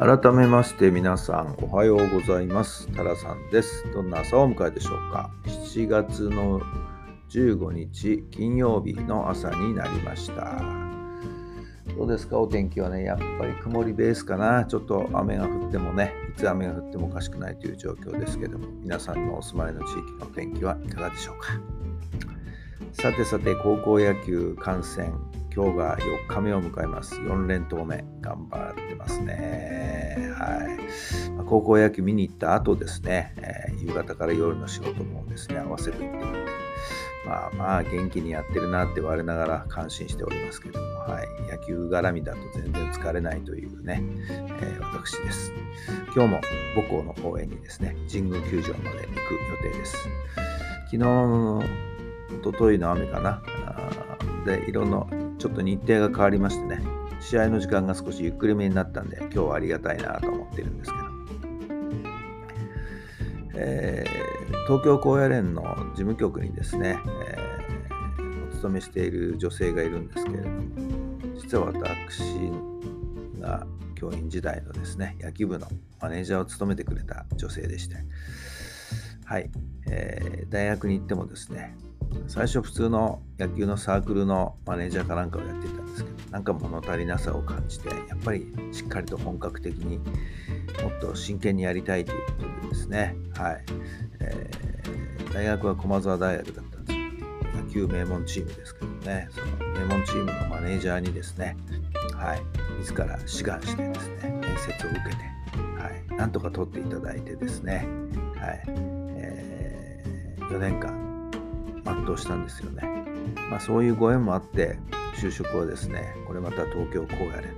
改めまして皆さんおはようございます。タラさんです。どんな朝をお迎えでしょうか？7月の15日金曜日の朝になりました。どうですか？お天気はねやっぱり曇りベースかな。ちょっと雨が降ってもねいつ雨が降ってもおかしくないという状況ですけども皆さんのお住まいの地域の天気はいかがでしょうか？さてさて高校野球観戦今日が4日目を迎えます。4連投目、頑張ってますね。はい。まあ、高校野球見に行った後ですね、えー、夕方から夜の仕事もですね、合わせていって、まあまあ元気にやってるなって我ながら感心しておりますけども、はい。野球絡みだと全然疲れないというね、えー、私です。今日も母校の応援にですね、神宮球場まで行く予定です。昨日、おとといの雨かな。で、いろんなちょっと日程が変わりましてね、試合の時間が少しゆっくりめになったんで、今日はありがたいなと思ってるんですけど、えー、東京高野連の事務局にですね、えー、お勤めしている女性がいるんですけれども、実は私が教員時代のですね、野球部のマネージャーを務めてくれた女性でして、はい、えー、大学に行ってもですね、最初普通の野球のサークルのマネージャーかなんかをやっていたんですけどなんか物足りなさを感じてやっぱりしっかりと本格的にもっと真剣にやりたいということでですね。はい、えー、大学は駒澤大学だったんです。けど野球名門チームですけどね。その名門チームのマネージャーにですねはい。自ら志願してですね面接を受けてはい。なんとか取っていただいてですねはい、えー、4年間全うしたんですよね。まあ、そういうご縁もあって就職はですねこれまた東京高野連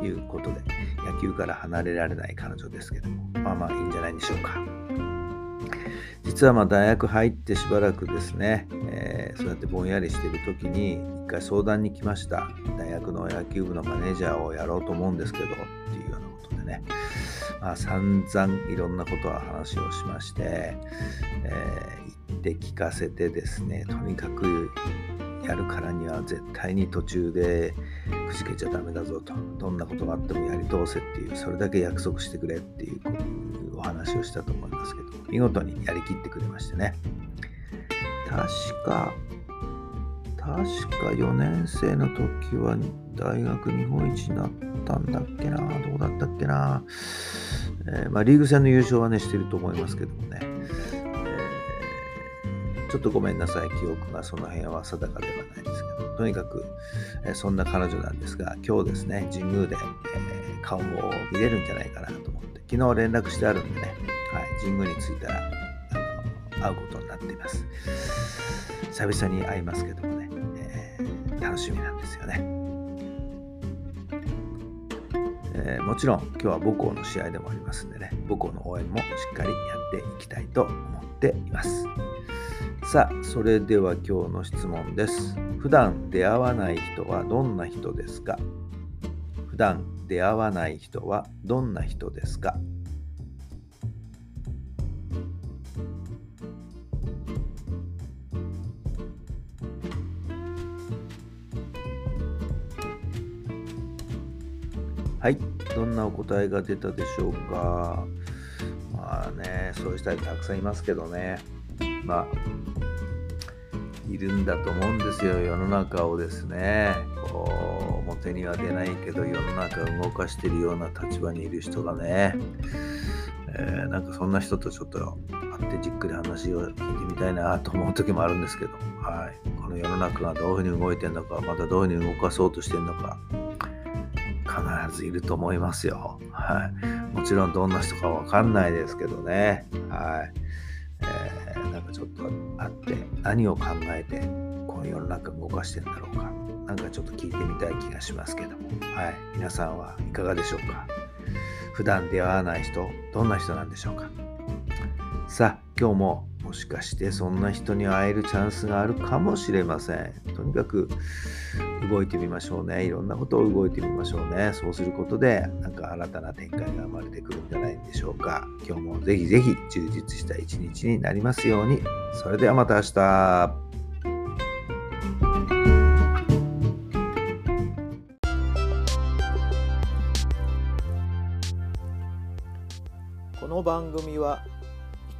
ということで野球から離れられない彼女ですけどもまあまあいいんじゃないでしょうか。実はまあ大学入ってしばらくですね、えー、そうやってぼんやりしてる時に一回相談に来ました大学の野球部のマネージャーをやろうと思うんですけどまあ散々いろんなことは話をしまして、えー、って聞かせてですねとにかくやるからには絶対に途中でくじけちゃダメだぞとどんなことがあってもやり通せっていうそれだけ約束してくれっていうお話をしたと思いますけど見事にやりきってくれましてね。確か確か4年生の時は大学日本一になったんだっけなどうだったっけな、えー、まあ、リーグ戦の優勝はねしてると思いますけどもねちょっとごめんなさい、記憶がその辺は定かではないですけど、とにかく、えそんな彼女なんですが、今日ですね、神宮で、え、顔を見れるんじゃないかなと思って、昨日連絡してあるんでね、はい、神宮に着いたら、あの会うことになっています。久々に会いますけどもね、え、楽しみなんですよね。えー、もちろん今日は母校の試合でもありますんでね母校の応援もしっかりやっていきたいと思っています。さあ、それでは今日の質問です。普段出会わない人はどんな人ですか？普段出会わない人はどんな人ですか？はい、どんなお答えが出たでしょうか。まあね、そういう人はたくさんいますけどね。まあ、いるんだと思うんですよ。世の中をですね。こう表には出ないけど世の中を動かしてるような立場にいる人がね、えー、なんかそんな人とちょっと会ってじっくり話を聞いてみたいなと思う時もあるんですけど、はい、この世の中がどういうふうに動いてるのかまたどういうふうに動かそうとしてるのか。必ずいると思いますよ。はい、もちろんどんな人かわかんないですけどね。はい。えー、なんかちょっとあって何を考えてこの世の中動かしてるんだろうかなんかちょっと聞いてみたい気がしますけども、はい、皆さんはいかがでしょうか普段出会わない人、どんな人なんでしょうかさあ、今日ももしかしてそんな人に会えるチャンスがあるかもしれません。とにかく動いてみましょうね。いろんなことを動いてみましょうね。そうすることで、なんか新たな展開が生まれてくるんじゃないんでしょうか。今日もぜひぜひ充実した一日になりますように。それではまた明日。この番組は